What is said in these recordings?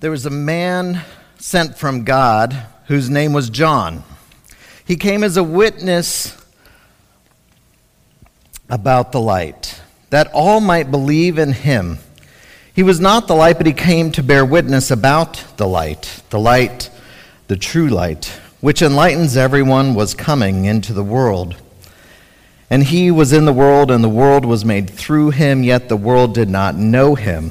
There was a man sent from God whose name was John. He came as a witness about the light, that all might believe in him. He was not the light, but he came to bear witness about the light. The light, the true light, which enlightens everyone, was coming into the world. And he was in the world, and the world was made through him, yet the world did not know him.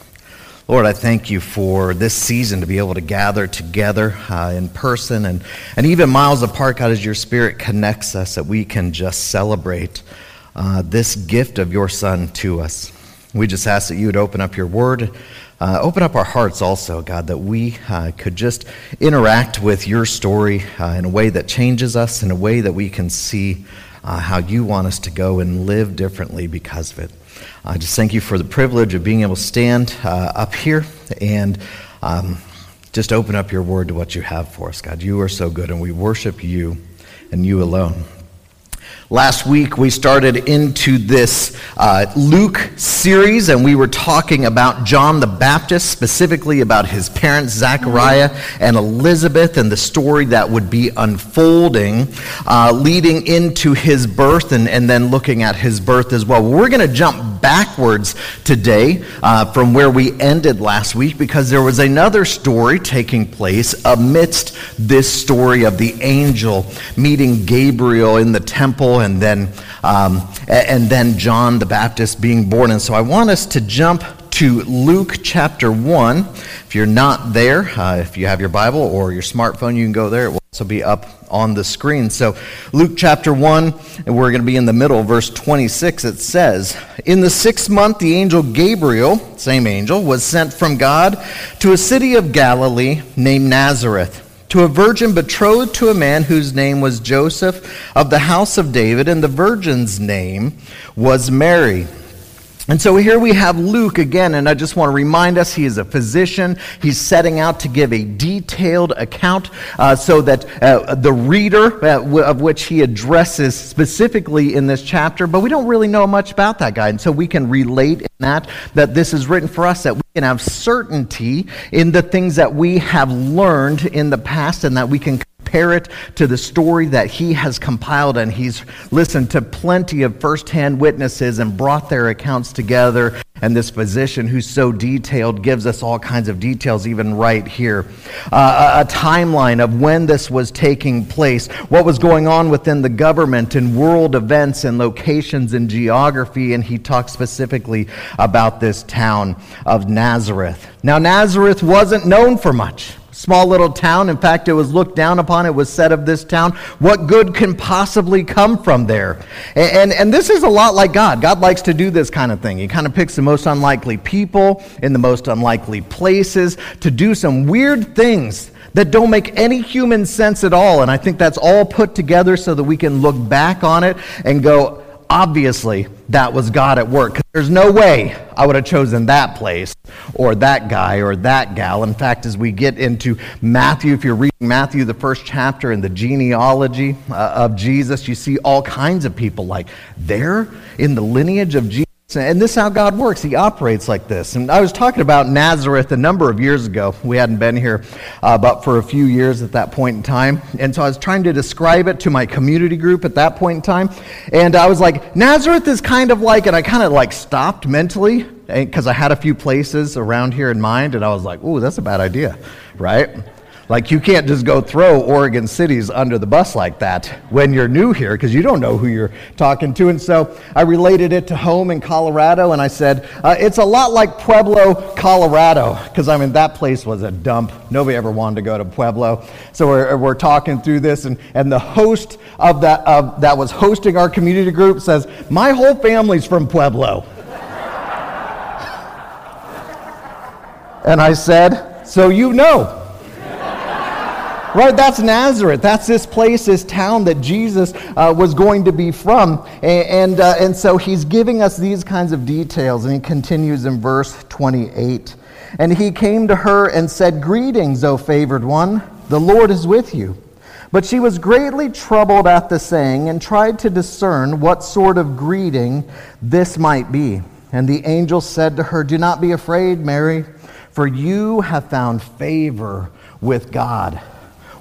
Lord, I thank you for this season to be able to gather together uh, in person and, and even miles apart, God, as your Spirit connects us, that we can just celebrate uh, this gift of your Son to us. We just ask that you would open up your word, uh, open up our hearts also, God, that we uh, could just interact with your story uh, in a way that changes us, in a way that we can see uh, how you want us to go and live differently because of it. I just thank you for the privilege of being able to stand uh, up here and um, just open up your word to what you have for us, God. You are so good, and we worship you and you alone. Last week, we started into this uh, Luke series, and we were talking about John the Baptist, specifically about his parents, Zechariah and Elizabeth, and the story that would be unfolding, uh, leading into his birth and, and then looking at his birth as well. We're going to jump backwards today uh, from where we ended last week because there was another story taking place amidst this story of the angel meeting Gabriel in the temple and then, um, and then John the Baptist being born. And so I want us to jump to Luke chapter 1. If you're not there, uh, if you have your Bible or your smartphone, you can go there. Also be up on the screen. So, Luke chapter 1, and we're going to be in the middle, verse 26. It says, In the sixth month, the angel Gabriel, same angel, was sent from God to a city of Galilee named Nazareth to a virgin betrothed to a man whose name was Joseph of the house of David, and the virgin's name was Mary. And so here we have Luke again, and I just want to remind us he is a physician. He's setting out to give a detailed account uh, so that uh, the reader, uh, w- of which he addresses specifically in this chapter, but we don't really know much about that guy. And so we can relate in that, that this is written for us, that we can have certainty in the things that we have learned in the past, and that we can compare it to the story that he has compiled, and he's listened to plenty of firsthand witnesses and brought their accounts together. And this physician who's so detailed gives us all kinds of details, even right here. Uh, a, a timeline of when this was taking place, what was going on within the government and world events and locations and geography. And he talks specifically about this town of Nazareth. Now, Nazareth wasn't known for much small little town. In fact, it was looked down upon. It was said of this town, what good can possibly come from there? And, and, and, this is a lot like God. God likes to do this kind of thing. He kind of picks the most unlikely people in the most unlikely places to do some weird things that don't make any human sense at all. And I think that's all put together so that we can look back on it and go, obviously that was God at work. There's no way I would have chosen that place or that guy or that gal. In fact, as we get into Matthew, if you're reading Matthew, the first chapter and the genealogy uh, of Jesus, you see all kinds of people like they're in the lineage of Jesus. And this is how God works. He operates like this. And I was talking about Nazareth a number of years ago. We hadn't been here uh, but for a few years at that point in time. And so I was trying to describe it to my community group at that point in time. And I was like, Nazareth is kind of like, and I kind of like stopped mentally because I had a few places around here in mind. And I was like, ooh, that's a bad idea, right? Like, you can't just go throw Oregon cities under the bus like that when you're new here because you don't know who you're talking to. And so I related it to home in Colorado and I said, uh, it's a lot like Pueblo, Colorado, because I mean, that place was a dump. Nobody ever wanted to go to Pueblo. So we're, we're talking through this, and, and the host of that, of, that was hosting our community group says, My whole family's from Pueblo. and I said, So you know. Right, that's Nazareth. That's this place, this town that Jesus uh, was going to be from. And, and, uh, and so he's giving us these kinds of details. And he continues in verse 28. And he came to her and said, Greetings, O favored one, the Lord is with you. But she was greatly troubled at the saying and tried to discern what sort of greeting this might be. And the angel said to her, Do not be afraid, Mary, for you have found favor with God.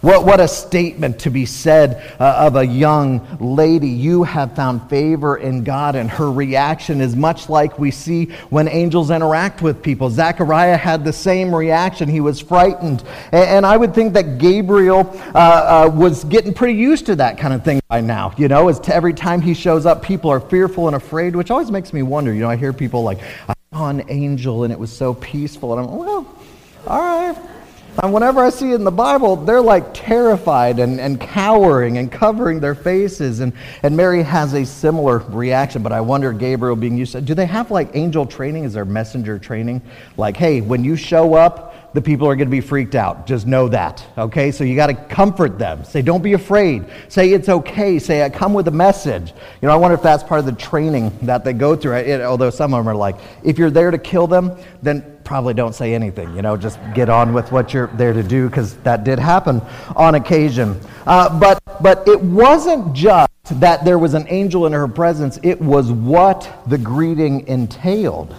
What, what a statement to be said uh, of a young lady. You have found favor in God, and her reaction is much like we see when angels interact with people. Zechariah had the same reaction. He was frightened. And, and I would think that Gabriel uh, uh, was getting pretty used to that kind of thing by now. You know, as to every time he shows up, people are fearful and afraid, which always makes me wonder. You know, I hear people like, I saw an angel and it was so peaceful. And I'm, well, all right. And whenever I see it in the Bible, they're like terrified and, and cowering and covering their faces. And, and Mary has a similar reaction, but I wonder, Gabriel being used to, do they have like angel training? Is there messenger training? Like, hey, when you show up, the people are going to be freaked out. Just know that. Okay? So you got to comfort them. Say, don't be afraid. Say, it's okay. Say, I come with a message. You know, I wonder if that's part of the training that they go through. It, although some of them are like, if you're there to kill them, then probably don't say anything. You know, just get on with what you're there to do because that did happen on occasion. Uh, but, but it wasn't just that there was an angel in her presence, it was what the greeting entailed.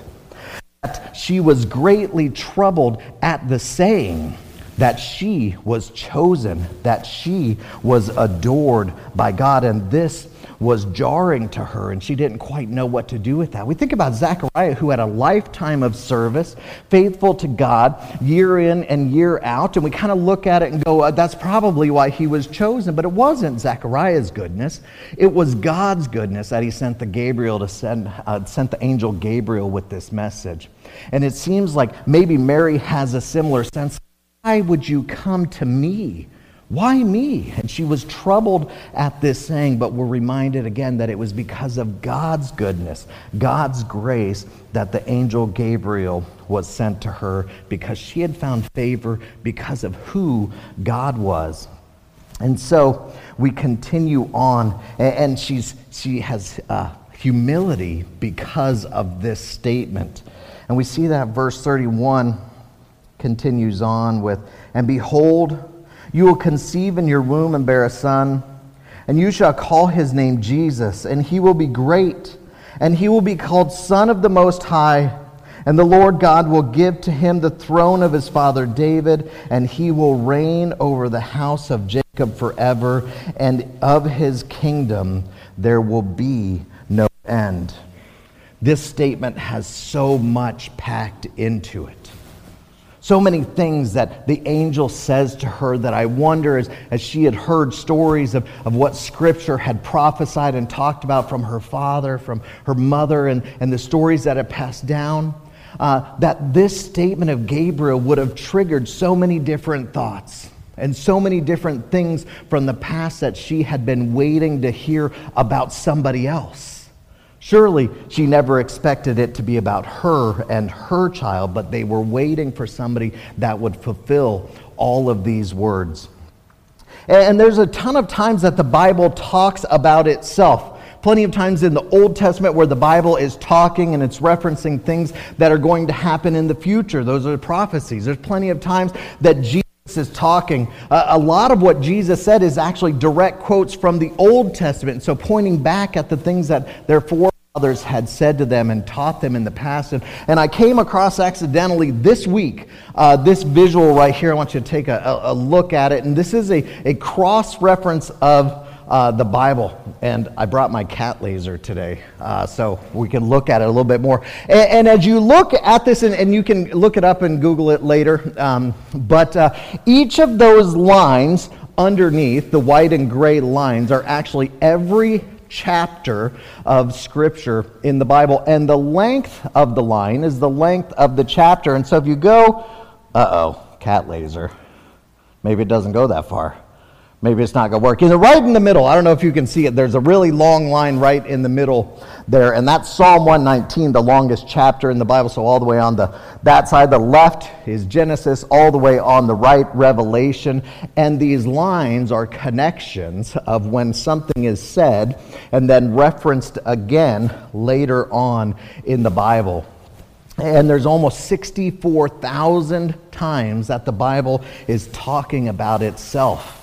That she was greatly troubled at the saying that she was chosen, that she was adored by God. And this was jarring to her, and she didn't quite know what to do with that. We think about Zechariah, who had a lifetime of service, faithful to God, year in and year out, and we kind of look at it and go, that's probably why he was chosen. But it wasn't Zechariah's goodness, it was God's goodness that he sent the Gabriel to send, uh, sent the angel Gabriel with this message. And it seems like maybe Mary has a similar sense. Why would you come to me? Why me? And she was troubled at this saying, but we're reminded again that it was because of God's goodness, God's grace, that the angel Gabriel was sent to her because she had found favor because of who God was. And so we continue on, and she's, she has uh, humility because of this statement. And we see that verse 31 continues on with, And behold, you will conceive in your womb and bear a son, and you shall call his name Jesus, and he will be great, and he will be called Son of the Most High. And the Lord God will give to him the throne of his father David, and he will reign over the house of Jacob forever, and of his kingdom there will be no end. This statement has so much packed into it. So many things that the angel says to her that I wonder as, as she had heard stories of, of what Scripture had prophesied and talked about from her father, from her mother, and, and the stories that had passed down, uh, that this statement of Gabriel would have triggered so many different thoughts and so many different things from the past that she had been waiting to hear about somebody else. Surely she never expected it to be about her and her child, but they were waiting for somebody that would fulfill all of these words. And there's a ton of times that the Bible talks about itself. Plenty of times in the Old Testament where the Bible is talking and it's referencing things that are going to happen in the future. Those are prophecies. There's plenty of times that Jesus is talking. A lot of what Jesus said is actually direct quotes from the Old Testament, so pointing back at the things that their forefathers had said to them and taught them in the past. And, and I came across accidentally this week uh, this visual right here. I want you to take a, a, a look at it. And this is a, a cross reference of uh, the Bible, and I brought my cat laser today, uh, so we can look at it a little bit more. And, and as you look at this, and, and, you can look it up and Google it later, um, but uh, each of those lines underneath, the white and gray lines, are actually every chapter of Scripture in the Bible, and the length of the line is the length of the chapter. And so if you go, uh oh, cat laser, maybe it doesn't go that far. Maybe it's not going to work. You know, right in the middle, I don't know if you can see it, there's a really long line right in the middle there, and that's Psalm 119, the longest chapter in the Bible. So, all the way on the that side, the left is Genesis, all the way on the right, Revelation. And these lines are connections of when something is said and then referenced again later on in the Bible. And there's almost 64,000 times that the Bible is talking about itself.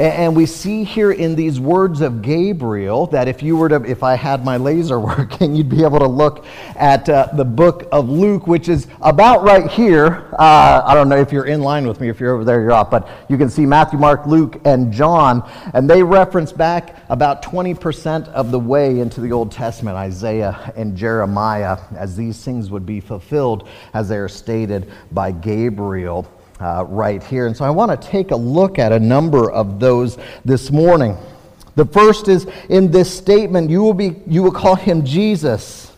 And we see here in these words of Gabriel that if you were to, if I had my laser working, you'd be able to look at uh, the book of Luke, which is about right here. Uh, I don't know if you're in line with me. If you're over there, you're off. But you can see Matthew, Mark, Luke, and John. And they reference back about 20% of the way into the Old Testament, Isaiah and Jeremiah, as these things would be fulfilled as they are stated by Gabriel uh, right here. And so I want to take a look at a number of those this morning. The first is in this statement, you will, be, you will call him Jesus.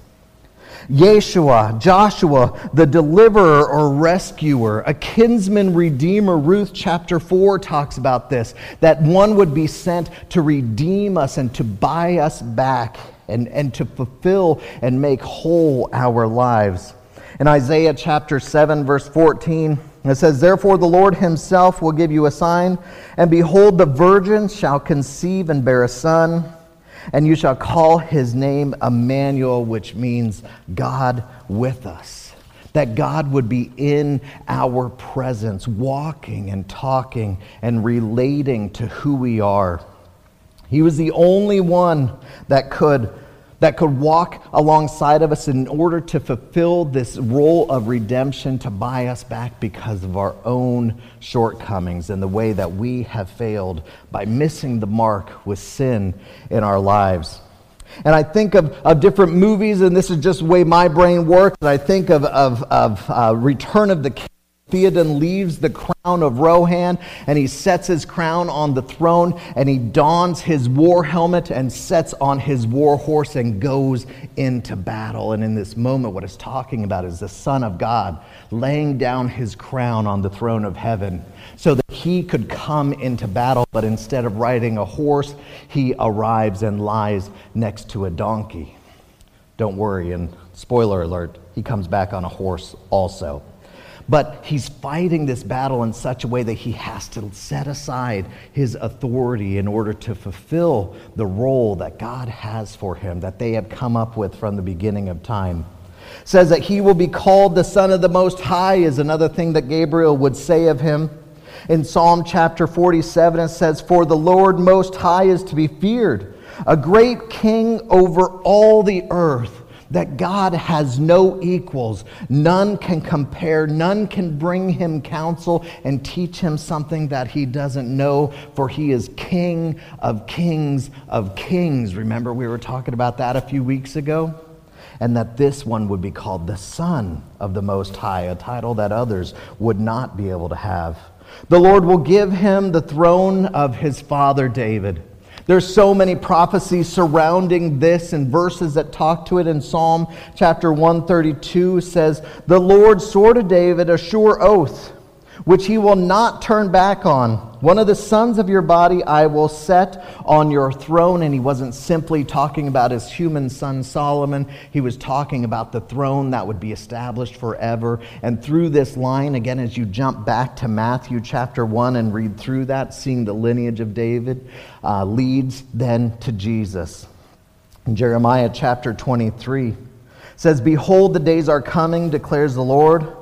Yeshua, Joshua, the deliverer or rescuer, a kinsman redeemer. Ruth chapter 4 talks about this that one would be sent to redeem us and to buy us back and, and to fulfill and make whole our lives. In Isaiah chapter 7, verse 14, it says, Therefore the Lord himself will give you a sign, and behold, the virgin shall conceive and bear a son, and you shall call his name Emmanuel, which means God with us. That God would be in our presence, walking and talking and relating to who we are. He was the only one that could that could walk alongside of us in order to fulfill this role of redemption to buy us back because of our own shortcomings and the way that we have failed by missing the mark with sin in our lives. And I think of, of different movies, and this is just the way my brain works. And I think of, of, of uh, Return of the King Theoden leaves the crown of Rohan and he sets his crown on the throne and he dons his war helmet and sets on his war horse and goes into battle. And in this moment, what it's talking about is the Son of God laying down his crown on the throne of heaven so that he could come into battle, but instead of riding a horse, he arrives and lies next to a donkey. Don't worry, and spoiler alert, he comes back on a horse also. But he's fighting this battle in such a way that he has to set aside his authority in order to fulfill the role that God has for him, that they have come up with from the beginning of time. Says that he will be called the Son of the Most High, is another thing that Gabriel would say of him. In Psalm chapter 47, it says, For the Lord Most High is to be feared, a great king over all the earth that God has no equals. None can compare, none can bring him counsel and teach him something that he doesn't know, for he is King of kings of kings. Remember, we were talking about that a few weeks ago? And that this one would be called the Son of the Most High, a title that others would not be able to have. The Lord will give him the throne of his father David there's so many prophecies surrounding this and verses that talk to it. In Psalm chapter 132 says, The Lord swore to David a sure oath, which he will not turn back on. One of the sons of your body I will set on your throne. And he wasn't simply talking about his human son Solomon, he was talking about the throne that would be established forever. And through this line, again, as you jump back to Matthew chapter 1 and read through that, seeing the lineage of David, uh, leads then to Jesus. In Jeremiah chapter 23 says, Behold, the days are coming, declares the Lord,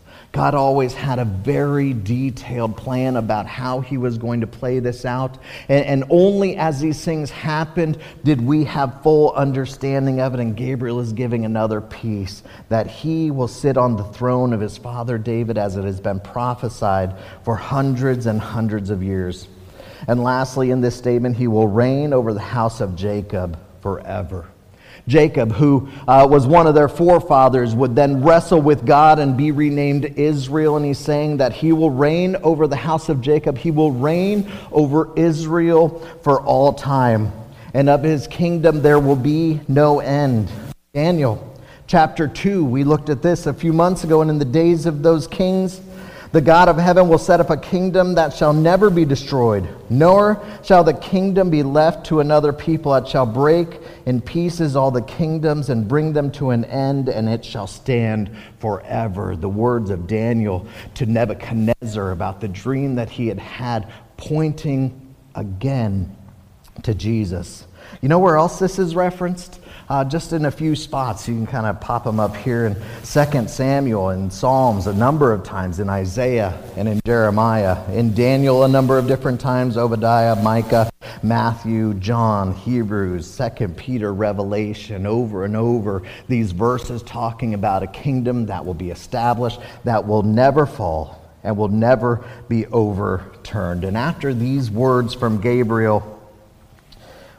God always had a very detailed plan about how he was going to play this out. And, and, only as these things happened did we have full understanding of it. And Gabriel is giving another piece that he will sit on the throne of his father David as it has been prophesied for hundreds and hundreds of years. And lastly, in this statement, he will reign over the house of Jacob forever. Jacob, who uh, was one of their forefathers, would then wrestle with God and be renamed Israel. And he's saying that he will reign over the house of Jacob, he will reign over Israel for all time. And of his kingdom there will be no end. Daniel chapter 2, we looked at this a few months ago, and in the days of those kings, the God of heaven will set up a kingdom that shall never be destroyed, nor shall the kingdom be left to another people. It shall break in pieces all the kingdoms and bring them to an end, and it shall stand forever. The words of Daniel to Nebuchadnezzar about the dream that he had had, pointing again to Jesus. You know where else this is referenced? Uh, just in a few spots. You can kind of pop them up here in 2 Samuel and Psalms a number of times, in Isaiah and in Jeremiah, in Daniel a number of different times, Obadiah, Micah, Matthew, John, Hebrews, 2 Peter, Revelation, over and over. These verses talking about a kingdom that will be established, that will never fall, and will never be overturned. And after these words from Gabriel,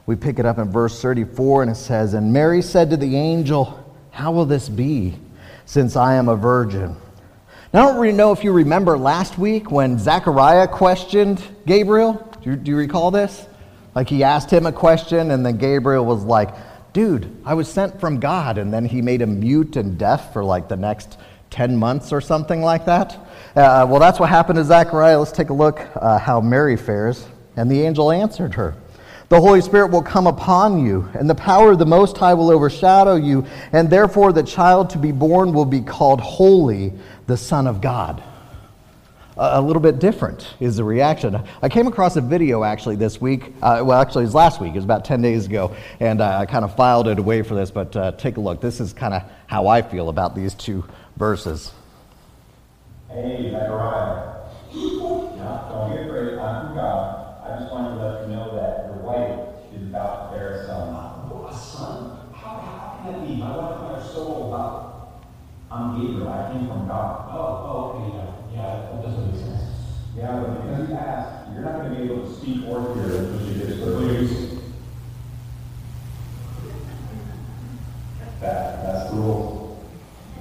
we pick it up in verse 34, and it says, And Mary said to the angel, How will this be, since I am a virgin? Now, I don't really know if you remember last week when Zechariah questioned Gabriel. Do you, do you recall this? Like he asked him a question, and then Gabriel was like, Dude, I was sent from God. And then he made him mute and deaf for like the next 10 months or something like that. Uh, well, that's what happened to Zechariah. Let's take a look uh, how Mary fares. And the angel answered her. The Holy Spirit will come upon you, and the power of the Most High will overshadow you, and therefore the child to be born will be called Holy, the Son of God. A little bit different is the reaction. I came across a video actually this week. Uh, well, actually, it was last week. It was about 10 days ago. And uh, I kind of filed it away for this, but uh, take a look. This is kind of how I feel about these two verses. Hey, Zechariah. Yeah, don't be afraid. I'm from God. I just wanted to let you know that your wife is about to bear a son. Oh, a son? How, how can that be? My wife and I are so old. I'm Gabriel. I came from God. Oh, oh, okay, yeah. Yeah, that doesn't make sense. Yeah, but because you asked, you're not going to be able to speak or hear until you get Please. That, that's the rule.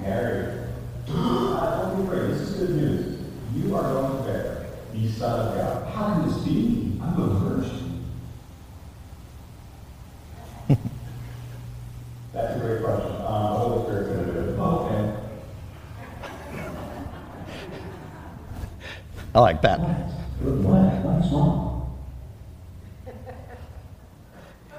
Mary. don't be afraid. This is good news. You are going to bear the Son of God. How can this be? I'm the first. That's a great question. Um, the Holy Spirit's going to do it. Oh, okay. I like that.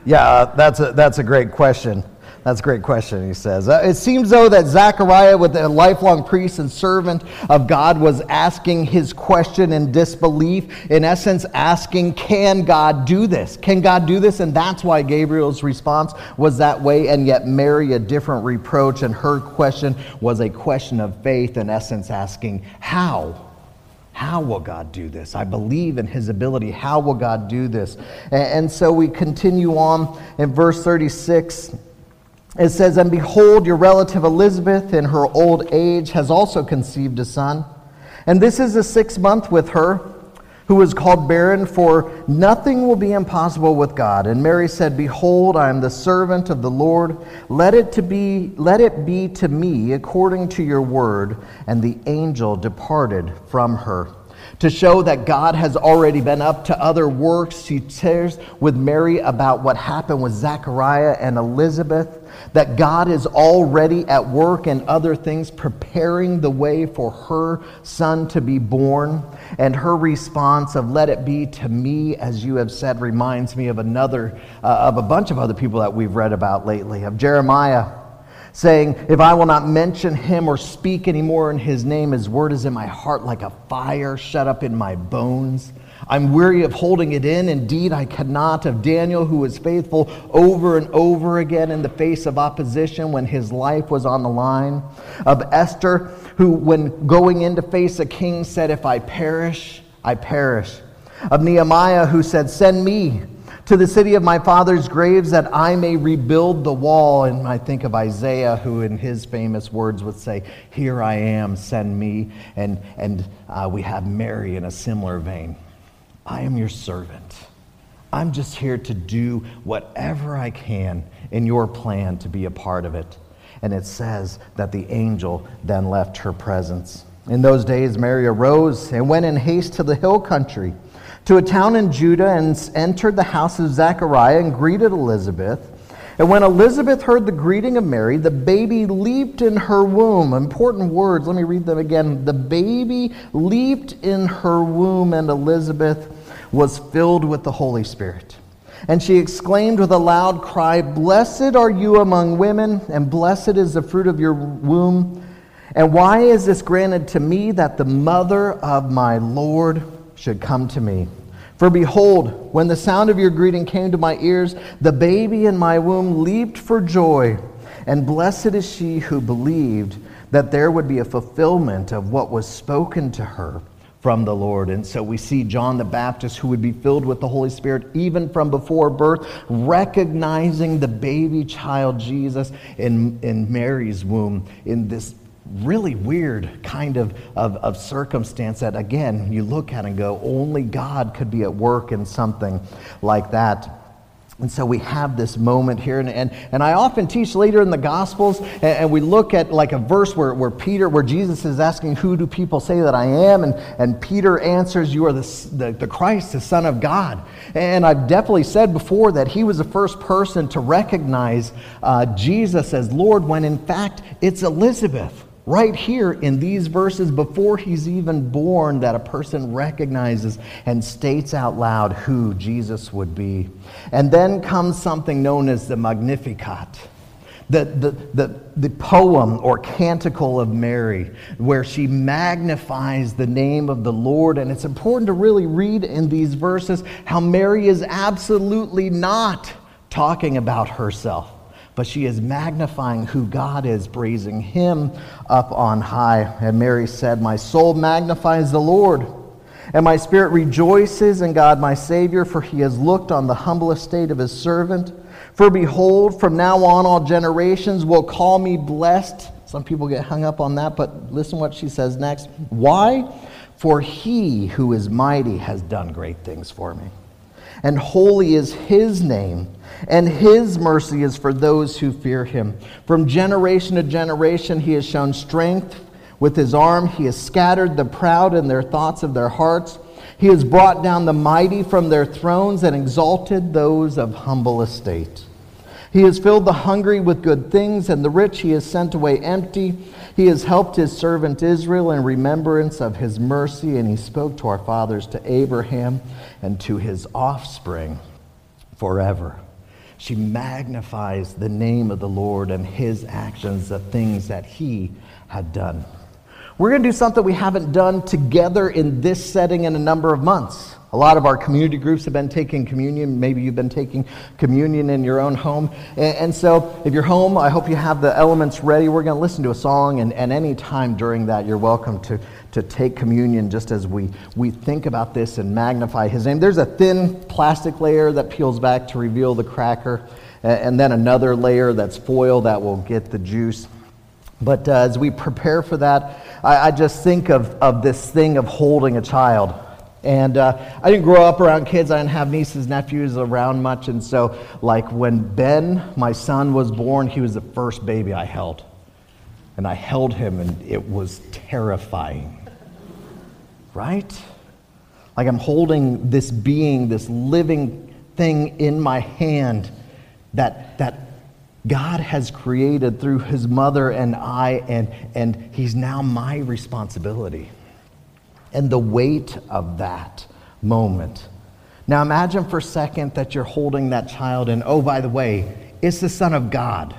Yeah, uh, that's a, that's a great question. That's a great question, he says. Uh, it seems, though, that Zechariah, with a lifelong priest and servant of God, was asking his question in disbelief. In essence, asking, Can God do this? Can God do this? And that's why Gabriel's response was that way. And yet, Mary, a different reproach, and her question was a question of faith, in essence, asking, How? How will God do this? I believe in his ability. How will God do this? And so we continue on in verse 36 it says, And behold, your relative Elizabeth, in her old age, has also conceived a son. And this is the sixth month with her, who is called barren, for nothing will be impossible with God. And Mary said, Behold, I am the servant of the Lord. Let it, to be, let it be to me according to your word. And the angel departed from her to show that God has already been up to other works. She shares with Mary about what happened with Zechariah and Elizabeth, that God is already at work in other things, preparing the way for her son to be born. And her response of, Let it be to me, as you have said, reminds me of another, uh, of a bunch of other people that we've read about lately, of Jeremiah saying, If I will not mention him or speak anymore in his name, his word is in my heart like a fire shut up in my bones. I'm weary of holding it in. Indeed, I cannot. Of Daniel, who was faithful over and over again in the face of opposition when his life was on the line. Of Esther, who, when going in to face a king, said, If I perish, I perish. Of Nehemiah, who said, Send me to the city of my father's graves that I may rebuild the wall. And I think of Isaiah, who in his famous words would say, Here I am, send me. And, and uh, we have Mary in a similar vein I am your servant. I'm just here to do whatever I can in your plan to be a part of it. And it says that the angel then left her presence. In those days, Mary arose and went in haste to the hill country, to a town in Judah, and entered the house of Zechariah and greeted Elizabeth. And when Elizabeth heard the greeting of Mary, the baby leaped in her womb. Important words, let me read them again. The baby leaped in her womb, and Elizabeth was filled with the Holy Spirit. And she exclaimed with a loud cry, Blessed are you among women, and blessed is the fruit of your womb. And why is this granted to me that the mother of my Lord should come to me? For behold, when the sound of your greeting came to my ears, the baby in my womb leaped for joy. And blessed is she who believed that there would be a fulfillment of what was spoken to her from the Lord. And so we see John the Baptist, who would be filled with the Holy Spirit even from before birth, recognizing the baby child Jesus in, in Mary's womb in this really weird kind of, of, of, circumstance that, again, you look at and go, only God could be at work in something like that. And so we have this moment here, and, and, and I often teach later in the Gospels, and, and, we look at like a verse where, where Peter, where Jesus is asking, Who do people say that I am? And, and Peter answers, You are the, the, the Christ, the Son of God. And I've definitely said before that he was the first person to recognize uh, Jesus as Lord, when in fact it's Elizabeth right here in these verses before he's even born that a person recognizes and states out loud who Jesus would be. And then comes something known as the Magnificat. The, the, the, the poem or canticle of Mary, where she magnifies the name of the Lord. And it's important to really read in these verses how Mary is absolutely not talking about herself but she is magnifying who God is, praising him up on high. And Mary said, My soul magnifies the Lord, and my spirit rejoices in God my Savior, for he has looked on the humble estate of his servant. For behold, from now on all generations will call me blessed. Some people get hung up on that, but listen what she says next. Why? For he who is mighty has done great things for me and holy is his name, and his mercy is for those who fear him. From generation to generation, he has shown strength with his arm. He has scattered the proud in their thoughts of their hearts. He has brought down the mighty from their thrones and exalted those of humble estate. He has filled the hungry with good things, and the rich he has sent away empty. He has helped his servant Israel in remembrance of his mercy, and he spoke to our fathers, to Abraham, and to his offspring forever. She magnifies the name of the Lord and his actions, the things that he had done. We're going to do something we haven't done together in this setting in a number of months. A lot of our community groups have been taking communion. Maybe you've been taking communion in your own home. And, so, if you're home, I hope you have the elements ready. We're going to listen to a song, and, and any time during that, you're welcome to, to take communion just as we, we think about this and magnify His name. There's a thin plastic layer that peels back to reveal the cracker, and then another layer that's foil that will get the juice. But uh, as we prepare for that, I, I just think of, of this thing of holding a child. And uh, I didn't grow up around kids. I didn't have nieces, nephews around much. And so, like, when Ben, my son, was born, he was the first baby I held. And I held him, and it was terrifying. Right? Like, I'm holding this being, this living thing in my hand that, that God has created through his mother and I, and, and he's now my responsibility and the weight of that moment. Now imagine for a second that you're holding that child, and oh, by the way, it's the Son of God.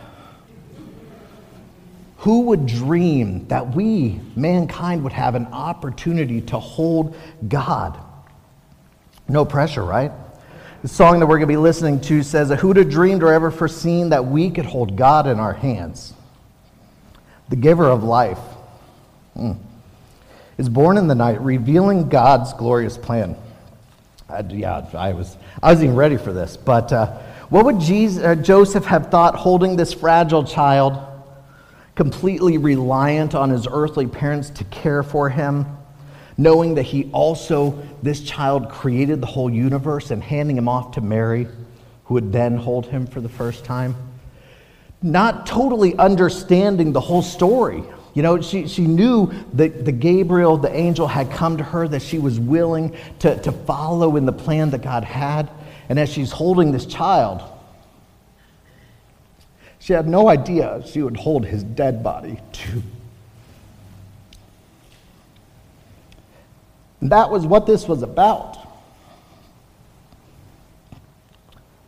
Who would dream that we, mankind, would have an opportunity to hold God? No pressure, right? The song that we're going to be listening to says, Who'd have dreamed or ever foreseen that we could hold God in our hands? The giver of life. Hmm is born in the night, revealing God's glorious plan. I, yeah, I was, I was even ready for this. But uh, what would Jesus, uh, Joseph have thought holding this fragile child, completely reliant on his earthly parents to care for him, knowing that he also, this child, created the whole universe and handing him off to Mary, who would then hold him for the first time. Not totally understanding the whole story. You know, she, she knew that the Gabriel, the angel, had come to her, that she was willing to, to follow in the plan that God had. And as she's holding this child, she had no idea she would hold his dead body too. And that was what this was about.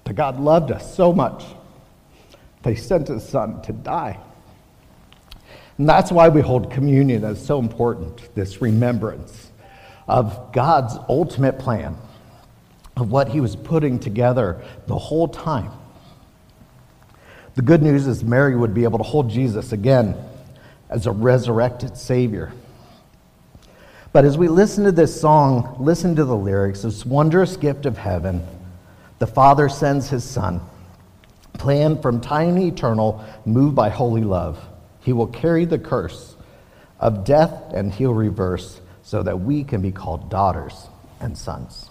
That God loved us so much that he sent his son to die. And that's why we hold communion as so important this remembrance of God's ultimate plan, of what he was putting together the whole time. The good news is Mary would be able to hold Jesus again as a resurrected Savior. But as we listen to this song, listen to the lyrics, this wondrous gift of heaven, the Father sends his Son, planned from time eternal, moved by holy love. He will carry the curse of death and he'll reverse so that we can be called daughters and sons.